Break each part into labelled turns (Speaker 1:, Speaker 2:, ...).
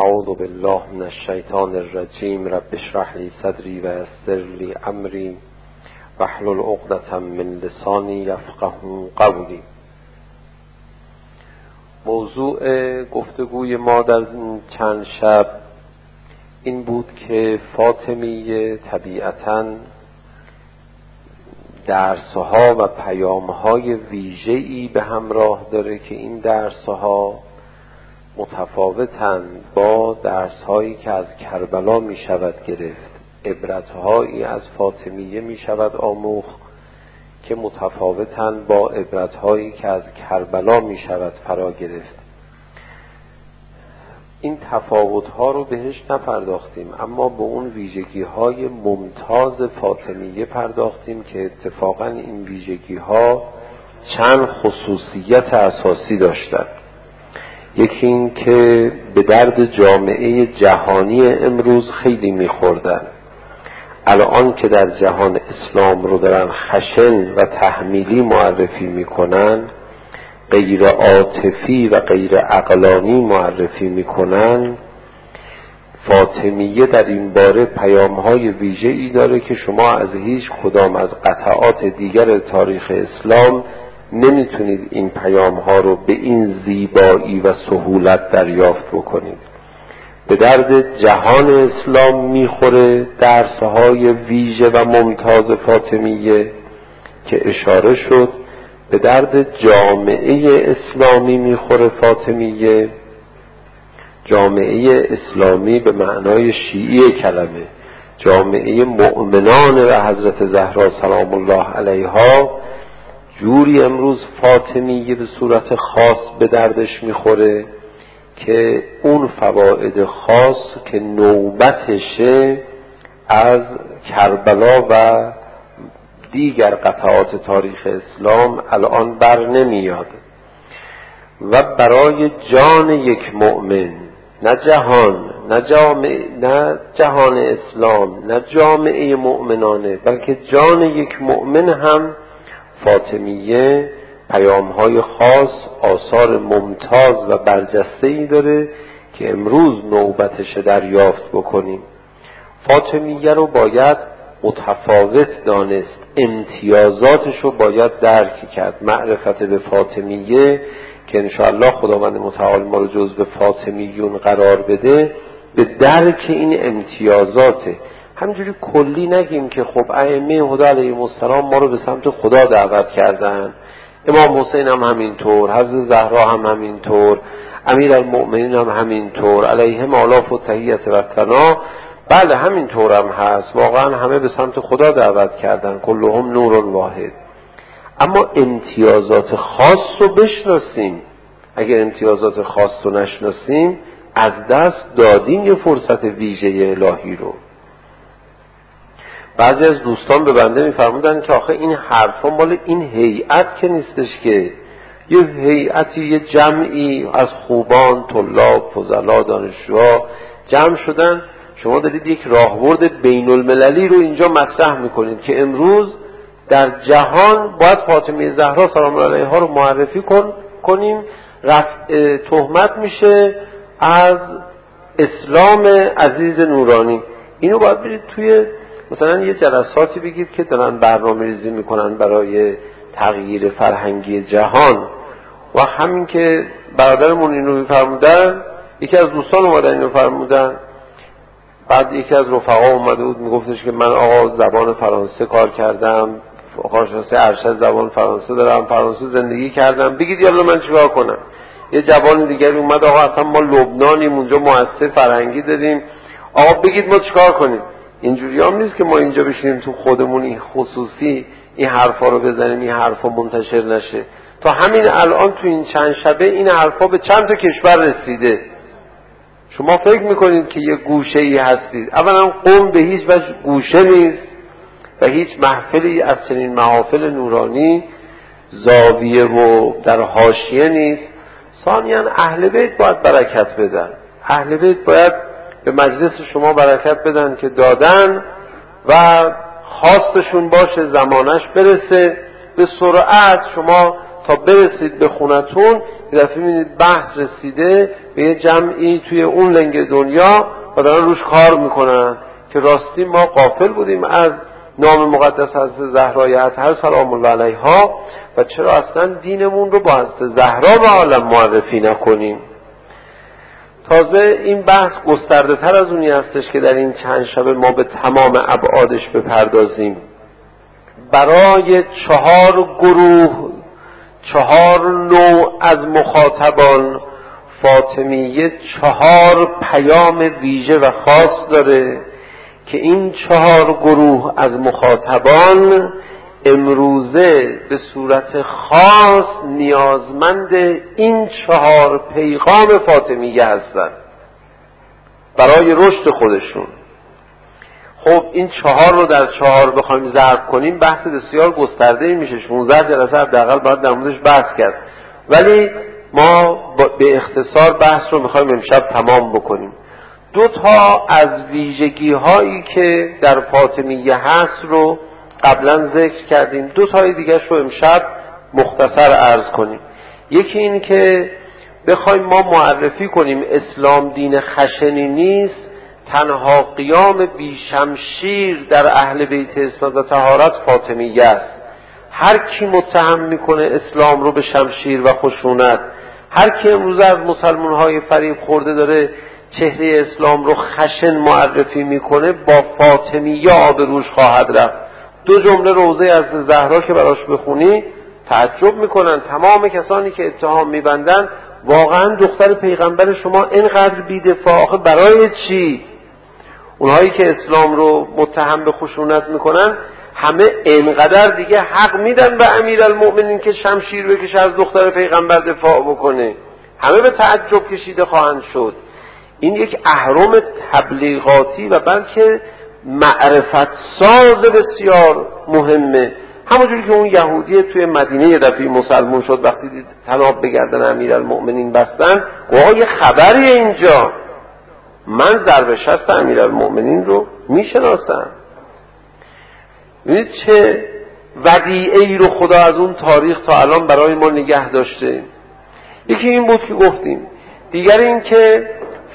Speaker 1: اعوذ بالله من الشیطان الرجیم رب اشرح لی صدری و یسر لی امری واحلل عقدة من لسانی یفقه قولی موضوع گفتگوی ما در چند شب این بود که فاطمیه طبیعتا درسها و پیامهای ویژه‌ای به همراه داره که این درسها متفاوتند با درسهایی که از کربلا می شود گرفت. عبرتهایی از فاطمیه می شود آموخ که متفاوتند با عبرتهایی که از کربلا می شود فرا گرفت. این تفاوتها رو بهش نپرداختیم اما به اون ویژگی های ممتاز فاطمیه پرداختیم که اتفاقا این ویژگی ها چند خصوصیت اساسی داشتند. یکی این که به درد جامعه جهانی امروز خیلی میخوردن. الان که در جهان اسلام رو دارن خشن و تحمیلی معرفی می‌کنن غیر عاطفی و غیر عقلانی معرفی می‌کنن فاطمیه در این باره پیام های ویژه ای داره که شما از هیچ کدام از قطعات دیگر تاریخ اسلام نمی‌تونید این پیام ها رو به این زیبایی و سهولت دریافت بکنید. به درد جهان اسلام می‌خوره درس های ویژه و ممتاز فاطمیه که اشاره شد به درد جامعه اسلامی می‌خوره فاطمیه. جامعه اسلامی به معنای شیعی کلمه. جامعه مؤمنان و حضرت زهرا سلام الله علیها جوری امروز فاطمیه به صورت خاص به دردش می‌خوره که اون فواید خاص که نوبتشه از کربلا و دیگر قطعات تاریخ اسلام الان بر نمیاد. و برای جان یک مؤمن نه جهان نه, جامعه، نه جهان اسلام نه جامعه مؤمنانه بلکه جان یک مؤمن هم فاطمیه پیام های خاص آثار ممتاز و برجسته ای داره که امروز نوبتش دریافت بکنیم. فاطمیه رو باید متفاوت دانست. امتیازاتش رو باید درک کرد. معرفت به فاطمیه که انشاءالله خداوند متعال ما رو جز به فاطمیون قرار بده به درک این امتیازاته. همجوری کلی نگیم که خب ائمه هدا علیهم السلام ما رو به سمت خدا دعوت کردن. امام حسین هم همینطور حضرت زهرا هم همینطور امیر المؤمنین هم همینطور علیهم آلاف و تهیت و تنا بله همینطور هم هست. واقعا همه به سمت خدا دعوت کردن. کلهم نور واحد. اما امتیازات خاص رو بشناسیم. اگر امتیازات خاص رو نشناسیم از دست دادیم یه فرصت ویژه الهی رو. بعضی از دوستان به بنده میفرمودن که آخه این حرفا مال این هیئت که نیستش که. یه هیئتی یه جمعی از خوبان طلاب فضلا دانشجوها جمع شدن. شما دارید یک راهبرد بین المللی رو اینجا مطرح می‌کنید که امروز در جهان باید فاطمه زهرا سلام الله علیها رو معرفی کن کنیم. رفع تهمت میشه از اسلام عزیز نورانی. اینو باید برید توی مثلا یه جلساتی بگید که دارن برنامه ریزی می‌کنن برای تغییر فرهنگی جهان. و همین که برادرمون اینو میفرمودن یکی از دوستان اومدن اینو فرمودن بعد یکی از رفقا اومده بود میگفتش که من آقا زبان فرانسه کار کردم کارشناسی ارشد زبان فرانسه دارم فرانسه زندگی کردم. بگید یالا من چیکار کنم؟ یه جوان دیگری اومد آقا اصلا ما لبنانیم اونجا مؤسسه فرهنگی داریم. آقا بگید ما چیکار کنیم؟ اینجوری هم نیست که ما اینجا بشینیم تو خودمون این خصوصی این حرفا رو بزنیم این حرفا منتشر نشه. تا همین الان تو این چند شبه این حرفا به چند تا کشور رسیده. شما فکر می‌کنید که یه گوشه ای هستید. اولا قوم به هیچ وجه گوشه نیست و هیچ محفلی از چنین محافل نورانی زاویه و در حاشیه نیست. ثانیا اهل بیت باید برکت بدن. اهل بیت باید به مجلس شما برکت بدن که دادن و خواستشون باشه زمانش برسه. به سرعت شما تا برسید به خونتون یه دفعه می‌بینید بحث رسیده به یه جمعی توی اون لنگ دنیا و دارن روش کار می‌کنن که راستی ما قافل بودیم از نام مقدس از زهرای هر سلام الله علیها و چرا اصلا دینمون رو با از زهرا به عالم معرفی نکنیم؟ تازه این بحث گسترده تر از اونی هستش که در این چند شبه ما به تمام ابعادش بپردازیم. برای چهار گروه چهار نوع از مخاطبان فاطمیه چهار پیام ویژه و خاص داره که این چهار گروه از مخاطبان امروزه به صورت خاص نیازمند این چهار پیغام فاطمیه هستند برای رشد خودشون. خب این چهار رو در چهار بخوایم ضرب کنیم بحث بسیار گسترده میشه. 16 جلسه حداقل باید در موردش بحث کرد. ولی ما به اختصار بحث رو می‌خوایم امشب تمام بکنیم. دو تا از ویژگی هایی که در فاطمیه هست رو قبلا ذکر کردیم. دو تای دیگه رو امشب مختصر عرض کنیم. یکی این که بخوایم ما معرفی کنیم. اسلام دین خشنی نیست. تنها قیام بیشمشیر در اهل بیت اسلام و تهارت فاطمیه است. هر کی متهم می‌کنه اسلام رو به شمشیر و خشونت. هر کی امروز از مسلمان های فریب خورده داره چهره اسلام رو خشن معرفی می‌کنه با فاطمیه آبروش خواهد رفت. دو جمله روزه از زهرا که براش بخونی تعجب می‌کنن. تمام کسانی که اتهام میبندن واقعا دختر پیغمبر شما اینقدر بیدفاع. آخه برای چی؟ اونهایی که اسلام رو متهم به خشونت می‌کنن همه اینقدر دیگه حق میدن به امیر المؤمنین که شمشیر بکشه از دختر پیغمبر دفاع بکنه. همه به تعجب کشیده خواهند شد. این یک اهرام تبلیغاتی و بلکه معرفت ساز بسیار مهمه. همونجوری که اون یهودی توی مدینه یه دفعه مسلمون شد وقتی دید تناب بگردن امیر المؤمنین بستن گوها یه خبری اینجا. من ضرب شست امیر المؤمنین رو می‌شناسم. ببینید چه ودیعه ای رو خدا از اون تاریخ تا الان برای ما نگه داشته؟ یکی این بود که گفتیم دیگر این که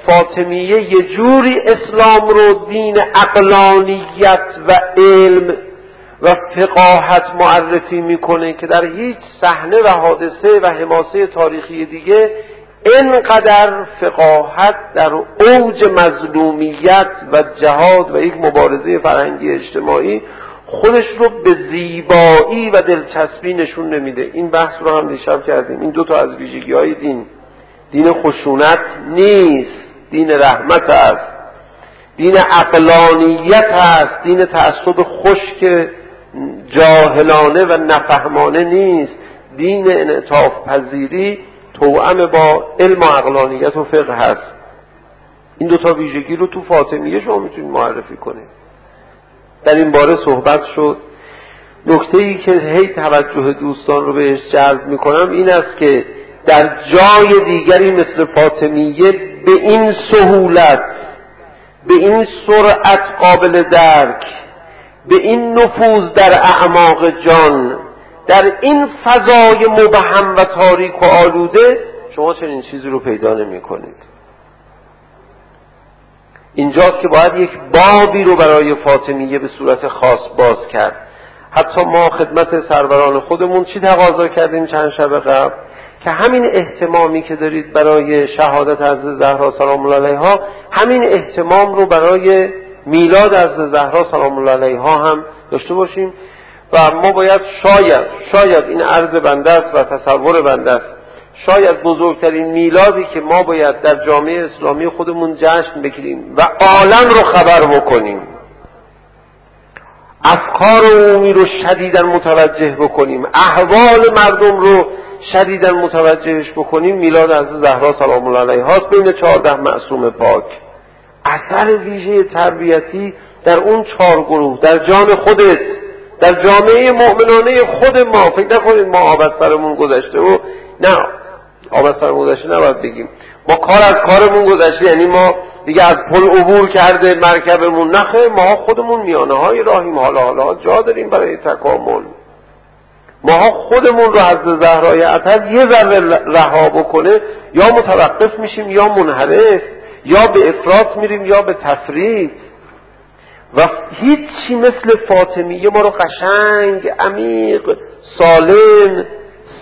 Speaker 1: فاطمیه یه جوری اسلام رو دین اقلانیت و علم و فقاهت معرفی می‌کنه که در هیچ صحنه و حادثه و حماسه تاریخی دیگه اینقدر فقاهت در اوج مظلومیت و جهاد و یک مبارزه فرهنگی اجتماعی خودش رو به زیبایی و دلچسبی نشون نمیده. این بحث رو هم دیشب کردیم. این دو تا از ویژگی های دین. دین خشونت نیست. دین رحمت است دین عقلانیت است دین تعصب خشک جاهلانه و نفهمانه نیست. دین انعطاف پذیری توأم با علم و عقلانیت و فقه هست. این دوتا ویژگی رو تو فاطمیه شما می‌تونید معرفی کنید. در این باره صحبت شد. نکته ای که هی توجه دوستان رو بهش جلب می‌کنم این است که در جای دیگری مثل فاطمیه به این سهولت به این سرعت قابل درک به این نفوذ در اعماق جان در این فضای مبهم و تاریک و آلوده شما چنین چیزی رو پیدا نمی کنید اینجاست که باید یک بابی رو برای فاطمیه به صورت خاص باز کرد. حتی ما خدمت سروران خودمون چی تقاضا کردیم چند شب قبل؟ که همین احتمامی که دارید برای شهادت از زهرا سلام الله علیها همین احتمام رو برای میلاد از زهرا سلام الله علیها هم داشته باشیم و ما باید شاید شاید این عرض بنده است و تصور بنده است. شاید بزرگترین میلادی که ما باید در جامعه اسلامی خودمون جشن بگیریم و عالم رو خبر بکنیم. افکار عمومی رو شدیدا متوجه بکنیم. احوال مردم رو شدیدا متوجهش بکنیم میلاد از زهرا سلام الله علیها هاست بین چهارده معصوم پاک. اثر ویژه تربیتی در اون چهار گروه در جان خودت در جامعه مؤمنانه خود ما. فکر نکنید ما آب از سرمون گذشته و نه آب از سرمون گذشته نباید بگیم. ما کار از کارمون گذشته یعنی ما دیگه از پل عبور کرده مرکبمون. نخه ما خودمون میانه های راهیم. حالا حالا جا داریم برای تکامل. ماها خودمون رو از زهرای عطر یه ذره رها بکنه یا متوقف میشیم یا منحرف یا به افراط میریم یا به تفرید و هیچی مثل فاطمیه ما رو قشنگ عمیق سالم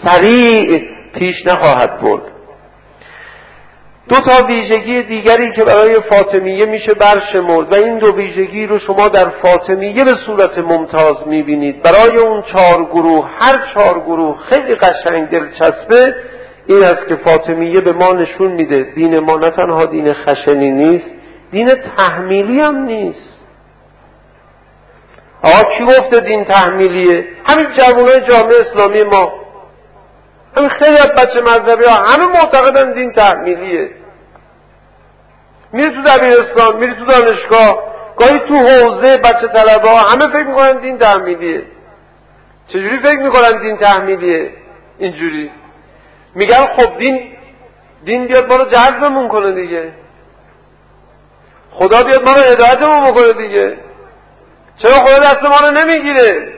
Speaker 1: سریع پیش نخواهد برد. دو تا ویژگی دیگری که برای فاطمیه میشه برشمرد و این دو ویژگی رو شما در فاطمیه به صورت ممتاز می‌بینید. برای اون چهار گروه هر چهار گروه خیلی قشنگ دلچسبه این است که فاطمیه به ما نشون میده. دین ما نه تنها دین خشنی نیست دین تحمیلی هم نیست. آقا کی گفته دین تحمیلیه؟ همین جوانای جامعه اسلامی ما. همین خیلی از بچه مذهبی ها همه معتقدن دین تحمیلیه. میری تو دبیرستان میری تو دانشگاه گاهی تو حوزه بچه طلبه ها همه فکر می‌کنن دین تحمیلیه. چجوری فکر می‌کنن دین تحمیلیه؟ اینجوری. میگن خب دین دین بیاد ما رو جذبمون کنه دیگه. خدا بیاد ما رو هدایتمون بکنه دیگه. چرا خدا دست ما رو نمی‌گیره؟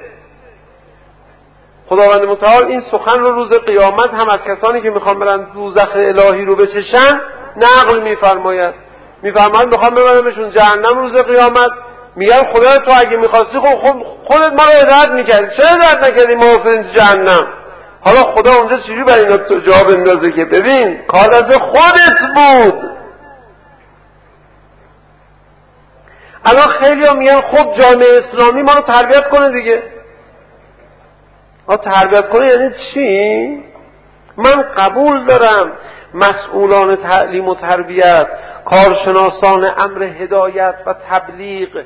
Speaker 1: خداوند متعال این سخن رو روز قیامت هم از کسانی که می‌خوان برن دوزخ الهی رو بچشن نقل میفرماید. میفرماید می‌خوان ببرمشون جهنم روز قیامت. میگن خدا تو اگه می‌خواستی خب خودت ما رو هدایت می‌کردی. چرا هدایت نکردی ما جهنم؟ حالا خدا اونجا چجوری برای اینا جواب اندازه که؟ ببین کار از خودت بود. الان خیلی ها میگن خب جامعه اسلامی ما رو تربیت کنه دیگه. ما تربیت کنه یعنی چی؟ من قبول دارم مسئولان تعلیم و تربیت کارشناسان امر هدایت و تبلیغ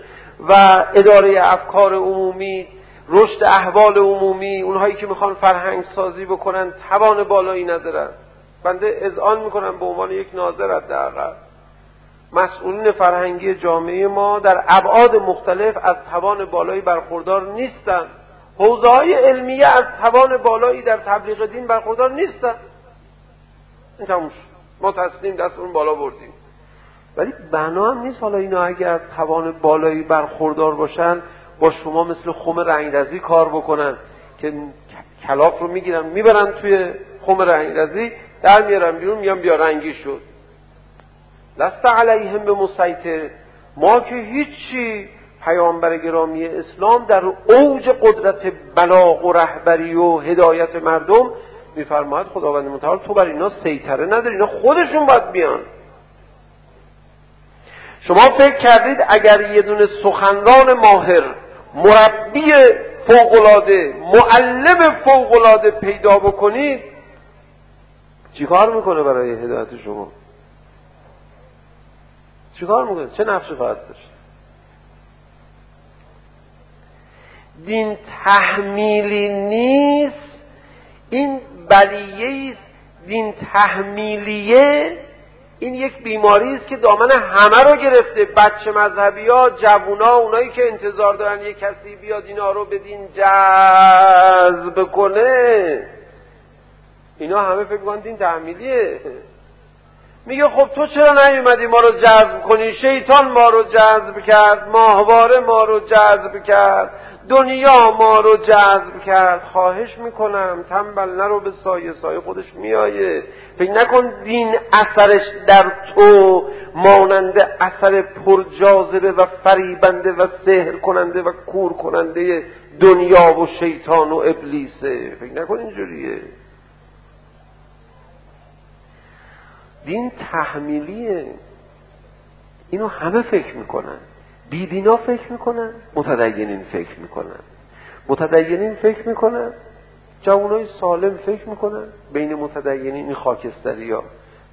Speaker 1: و اداره افکار عمومی رشد احوال عمومی اونهایی که می‌خوان فرهنگ سازی بکنن توان بالایی ندارن. بنده اذعان می‌کنم به عنوان یک ناظر حداقل. مسئولین فرهنگی جامعه ما در ابعاد مختلف از توان بالایی برخوردار نیستند حوزه های علمیه از توان بالایی در تبلیغ دین برخوردار نیستن. این تموش ما تسلیم دست اون بالا بردیم. ولی بنا هم نیست حالا اینا اگه از توان بالایی برخوردار باشن با شما مثل خم رنگرزی کار بکنن که کلاف رو می‌گیرن می‌برن توی خم رنگرزی در میارن بیرون میان بیا رنگی شد. لست علیهم به مسیطر ما که هیچی پیامبر گرامی اسلام در اوج قدرت بلاغ و رهبری و هدایت مردم میفرماید خداوند متعال تو بر اینا سیطره نداری اینا خودشون باید بیان. شما فکر کردید اگر یه دونه سخنران ماهر مربی فوقلاده معلم فوقلاده پیدا بکنید چیکار می‌کنه برای هدایت شما؟ چیکار می‌کنه؟ چه نقشی خواهد داشت؟ دین تحمیلی نیست. این بلیه است. دین تحمیلیه. این یک بیماری است که دامن همه رو گرفته. بچه مذهبی ها جوونا اونایی که انتظار دارن یه کسی بیاد اینا رو به دین جذب کنه. اینا همه فکر کنن دین تحمیلیه. میگه خب تو چرا نیومدی ما رو جذب کنی؟ شیطان ما رو جذب کرد ماهواره ما رو جذب کرد دنیا ما رو جذب کرد. خواهش می‌کنم تنبل نرو به سایه سایه خودش میایه فکر نکن دین اثرش در تو مانند اثر پرجاذبه و فریبنده و سحر کننده و کور کننده دنیا و شیطان و ابلیسه. فکر نکن اینجوریه. دین تحمیلیه. اینو همه فکر می‌کنن. بیدینا فکر می‌کنن متدینین فکر می‌کنن. متدینین فکر می‌کنن جوانای سالم فکر می‌کنن بین متدینین این خاکستری ها.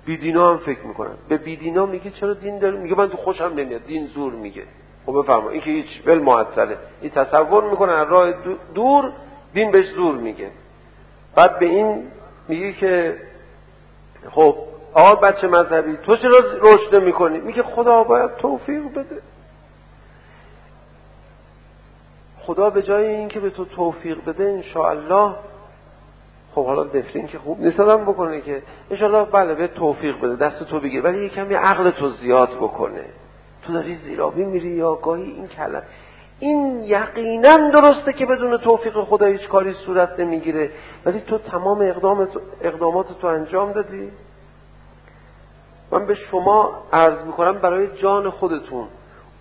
Speaker 1: بیدینا هم فکر می‌کنن. به بیدینا میگه چرا دین داره؟ میگه من تو خوشم نمیاد. دین زور میگه. خب بفرما. این که هیچ بل معطله. این تصور می‌کنن راه دور دین بهش زور میگه. بعد به این میگه که خب آقا بچه مذهبی. تو چرا رشد می‌کنی میگه خدا باید توفیق بده. خدا به جای اینکه به تو توفیق بده انشاءالله خب حالا دفرین که خوب نیست بکنه که انشاءالله بله به توفیق بده دست تو بگیر. ولی یه کمی عقل تو زیاد بکنه. تو داری زیرابی میری یا گاهی این کلم این یقینا درسته که بدون توفیق خدا هیچ کاری صورت نمی‌گیره ولی تو تمام اقدام اقدامات تو انجام دادی. من به شما عرض می‌کنم برای جان خودتون.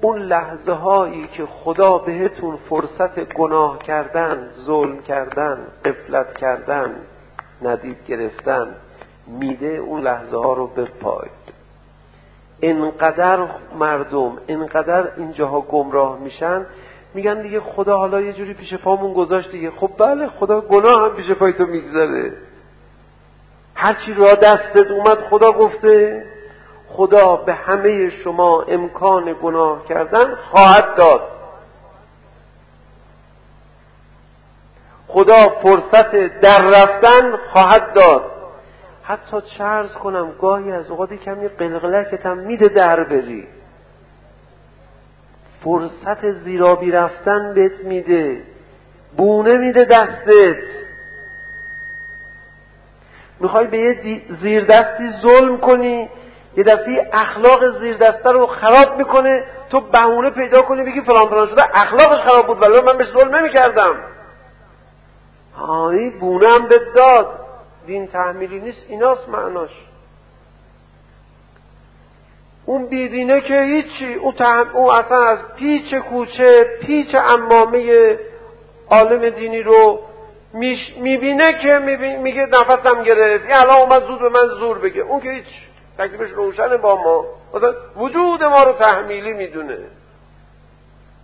Speaker 1: اون لحظه هایی که خدا بهتون فرصت گناه کردن ظلم کردن قفلت کردن ندید گرفتن میده اون لحظه ها رو بپاید انقدر مردم انقدر اینجاها گمراه میشن میگن دیگه خدا حالا یه جوری پیش پامون گذاشت دیگه. خب بله خدا گناه هم پیش پای تو می‌گذاره. هرچی را دستت اومد خدا گفته. خدا به همه شما امکان گناه کردن خواهد داد. خدا فرصت در رفتن خواهد داد. حتی چرز کنم گاهی از اوقات کمی قلقلکت هم میده در بری. فرصت زیرابی رفتن بهت میده. بونه میده دستت. می‌خوای به یه زیر دستی ظلم کنی یه دفعه اخلاق زیر دسته رو خراب می‌کنه تو بهونه پیدا کنی بگی فلان فلان شده اخلاق خراب بود ولی من بهش ظلم نمی‌کردم. هایی بونه هم به داد. دین تحمیلی نیست ایناست معناش. اون بیدینه که هیچی اون, او اصلا از پیچ کوچه پیچ امامه عالم دینی رو می‌بینه که میگه نفسم گرفت. الان اومد زود به من زور بگه. اون که هیچ تکلیفش روشنه با ما. مثلا وجود ما رو تحمیلی می‌دونه.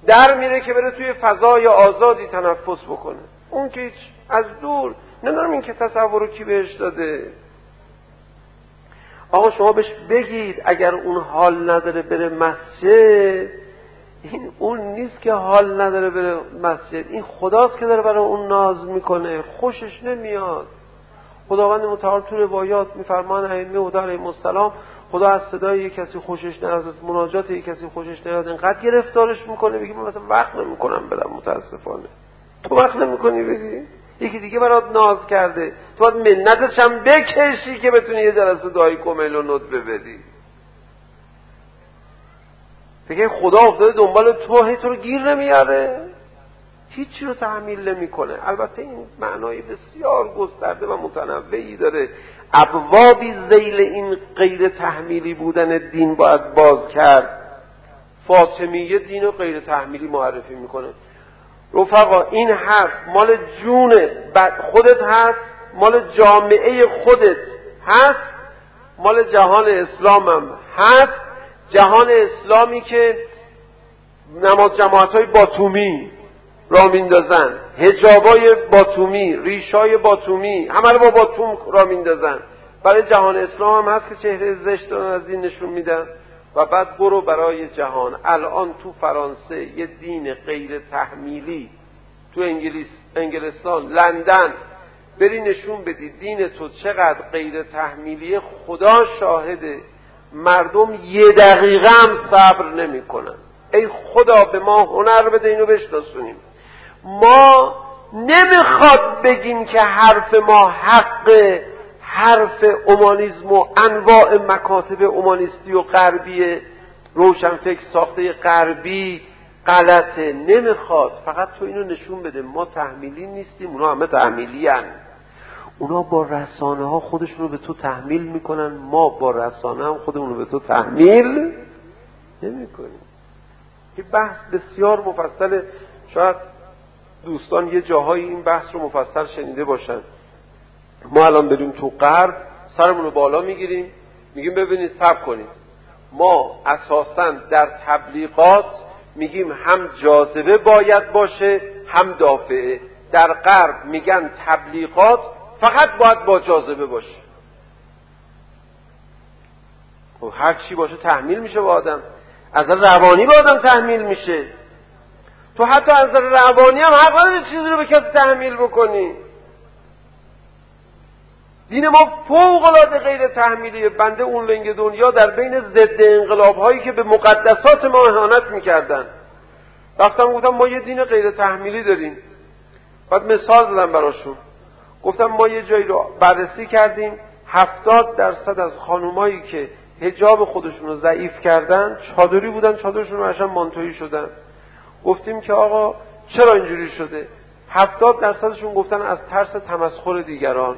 Speaker 1: در میره که بره توی فضای آزادی تنفس بکنه. اون که هیچ از دور. نمی‌دونم این که تصور رو کی بهش داده. آقا شما بهش بگید اگر اون حال نداره بره مسجد. این اون نیست که حال نداره بره مسجد. این خداست که داره برای اون ناز می‌کنه. خوشش نمیاد. خداوند متعال تو روایات میفرمان ائمه و علیهم السلام خدا از صدای یک کسی خوشش نیاد از مناجات یک کسی خوشش نیاد اینقدر گرفتارش می‌کنه بگی من مثلا وقت نمی‌کنم بدم متاسفانه. تو وقت نمی‌کنی بگی؟ یکی دیگه برات ناز کرده. تو باید منتش هم بکشی که بتونی یه جلسه دعای کمل و ندبه بدی. فکر خدا افتاده دنبال تو هی تو رو گیر نمیاره. هیچی رو تحمیل نمی‌کنه. البته این معنای بسیار گسترده و متنوعی داره. ابوابی زیل این غیر تحمیلی بودن دین باید باز کرد. فاطمیه دین و غیر تحمیلی معرفی می‌کنه. رفقا این حرف مال جون خودت هست؟ مال جامعه خودت هست؟ مال جهان اسلامم هست؟ جهان اسلامی که نماز جماعت های باتومی را میندازن. هجابای باتومی ریشای باتومی همه رو با باتوم را میندازن. برای جهان اسلام هم هست که چهره زشت از دین نشون میدن. و بعد برو برای جهان. الان تو فرانسه یه دین غیر تحمیلی تو انگلیس انگلستان لندن. بری نشون بدی دین تو چقدر غیر تحمیلی خدا شاهده. مردم یه دقیقه هم صبر نمی‌کنن. ای خدا به ما هنر بده اینو بشناسونیم. ما نمی‌خواد بگیم که حرف ما حق حرف اومانیزم و انواع مکاتب اومانیستی و غربی روشنفکر ساخته غربی غلطه نمی‌خواد. فقط تو اینو نشون بده. ما تحمیلی نیستیم. اونا همه تحمیلی هن. اونا با رسانه ها خودشون رو به تو تحمیل می‌کنن. ما با رسانه هم خودمون رو به تو تحمیل نمی‌کنیم. این بحث بسیار مفصل شاید دوستان یه جاهایی این بحث رو مفصل شنیده باشن. ما الان بریم تو غرب سرمون رو بالا می‌گیریم. میگیم ببینید سب کنید. ما اساسا در تبلیغات میگیم هم جاذبه باید باشه هم دافعه. در غرب میگن تبلیغات فقط باید با جاذبه باشه. خب هر چی باشه تحمیل میشه با آدم. از روانی با آدم تحمیل میشه. تو حتی از روانی هم حق نداری چیزی رو به کسی تحمیل بکنی. دین ما فوق العاده غیر تحمیلی. بنده اون لنگ دنیا در بین ضد انقلاب هایی که به مقدسات ما اهانت می‌کردن. رفتم گفتم ما یه دین غیر تحمیلی داریم. بعد مثال دادم براشون. گفتم ما یه جایی رو بررسی کردیم. هفتاد درصد از خانومایی که هجاب خودشون رو ضعیف کردن چادری بودن چادرشون رو مانتویی شدن. گفتیم که آقا چرا اینجوری شده؟ هفتاد درصدشون گفتن از ترس تمسخر دیگران.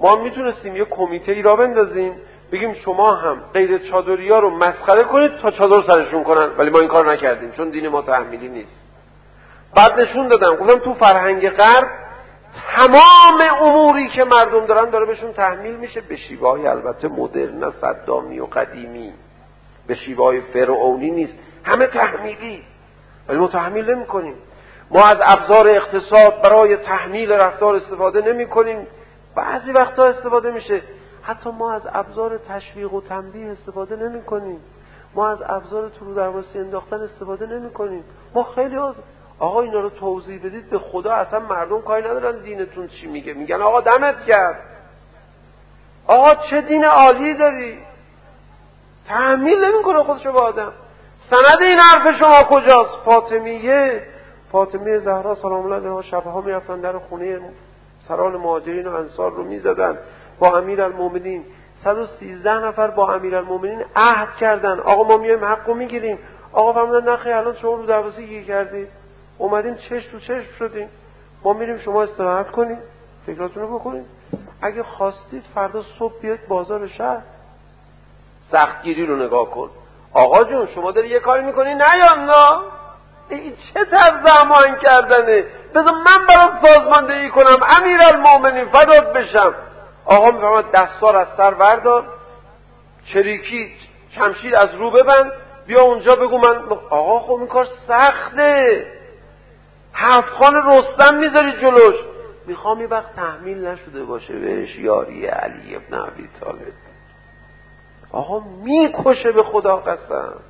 Speaker 1: ما می‌تونستیم یه کمیته ای را بندازیم بگیم شما هم غیر چادری ها رو مسخره کنید تا چادر سرشون کنن. ولی ما این کار نکردیم چون دین ما تحمیلی نیست. بعد نشون دادم گفتم تو فرهنگ غرب تمام اموری که مردم دارن داره بهشون تحمیل میشه به شیوه های البته مدرن صدامی و قدیمی. به شیوه های فرعونی نیست. همه تحمیلی. ولی ما تحمیل نمی کنیم. ما از ابزار اقتصاد برای تحمیل رفتار استفاده نمی کنیم. بعضی وقتا استفاده میشه. حتی ما از ابزار تشویق و تنبیه استفاده نمی کنیم. ما از ابزار تو درواسی انداختن استفاده نمی کنیم. ما خیلی از آقا اینا رو توضیح بدید به خدا اصلا مردم کاری ندارن دینتون چی میگه. میگن آقا دمت کرد آقا چه دین عالی داری؟ تحمیل نمی‌کنه خودشو به آدم. سند این حرف شما کجاست؟ فاطمیه فاطمه زهرا سلام الله علیها شبها می‌رفتن در خونه سران مهاجرین و انصار رو می‌زدن. با امیر المومنین 113 نفر با امیر المومنین عهد کردن. آقا ما میایم حق رو می‌گیریم. آقا فرمودن نخی الان شما رو دروازه گیر کردید اومدیم چشم تو چشم شدیم. ما میریم شما استراحت کنیم. فکراتون رو بکنیم. اگه خواستید فردا صبح بیاید بازار شهر. سختگیری رو نگاه کن. آقا جون شما داری یه کاری می‌کنی؟ یا نه این چه طرز زمان کردنه بذار من برات سازماندهی کنم امیر المومنین فدات بشم. آقا می‌فهمد دستار از سر وردار چریکی چمشید از رو ببند. بیا اونجا بگو من آقا خب این کار سخته. هفت خان رستم می‌ذاری جلوش. می‌خوام یه وقت تحمیل نشده باشه بهش یاری علی ابن عبی طالب. آقا می‌کشه به خدا قسم.